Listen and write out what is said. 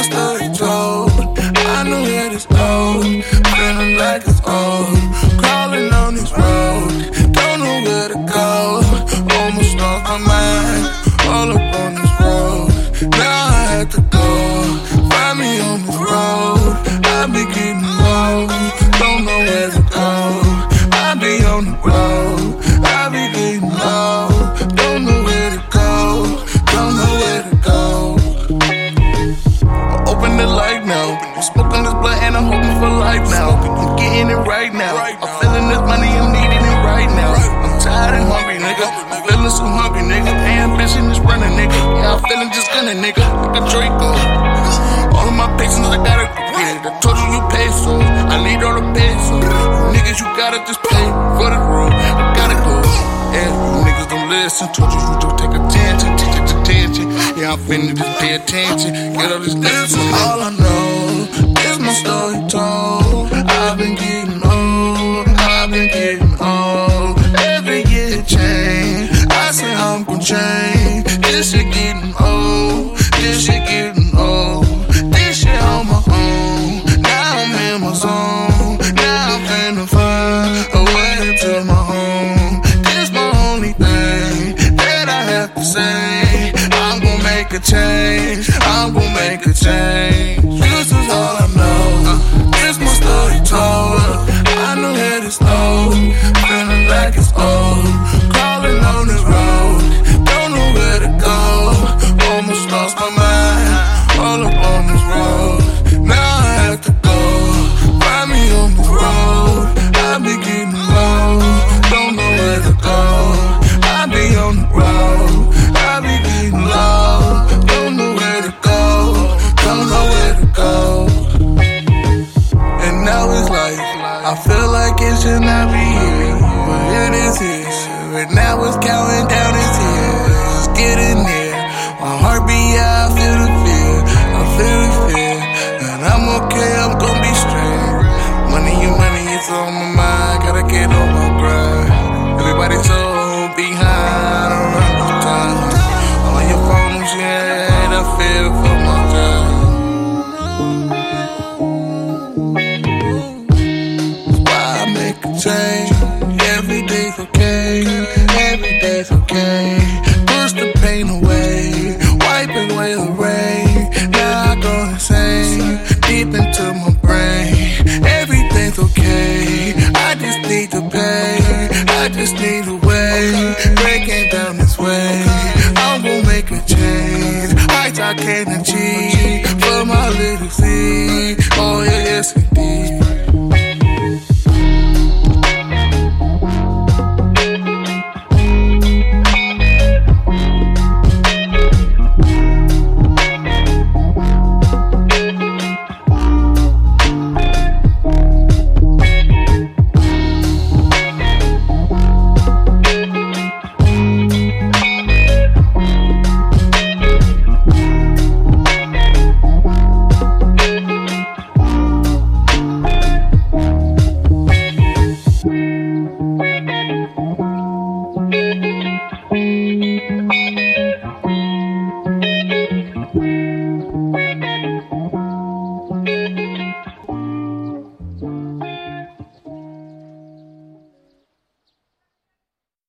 is story told. I know where this goes. Feeling like it's old. Crawling on this road. Don't know where to go. Almost lost my mind. All up on this road. Now I have to go. Find me on this road. I be getting low. Don't know where to go. I be on the road. Now. I'm smoking this blunt and I'm hoping for life now. I'm getting it right now. I'm feeling this money, I'm needing it right now. I'm tired and hungry, nigga. I'm feeling so hungry, nigga. Ambition is running, nigga. Yeah, I'm feeling just gunning, nigga. Like a Draco. All of my patience, I gotta get. it. I told you you pay so. I need all the pesos. Niggas, you gotta just listen. Told you you don't take attention. Take attention. Yeah, I'm finna just pay attention. Get all this this all I know. Make a change. I'm gon' make a change. This is all like I feel like it should not be here, but it is here. And now it's counting down, it's here. It's getting near. My heart beat, yeah, I feel the fear. I feel the fear, and I'm okay. I'm gonna be straight. Money, you money, it's on my mind. Gotta get on my grind. Everybody's so just need a way. Breaking down this way. I'm gonna make a change. Heights I can't achieve.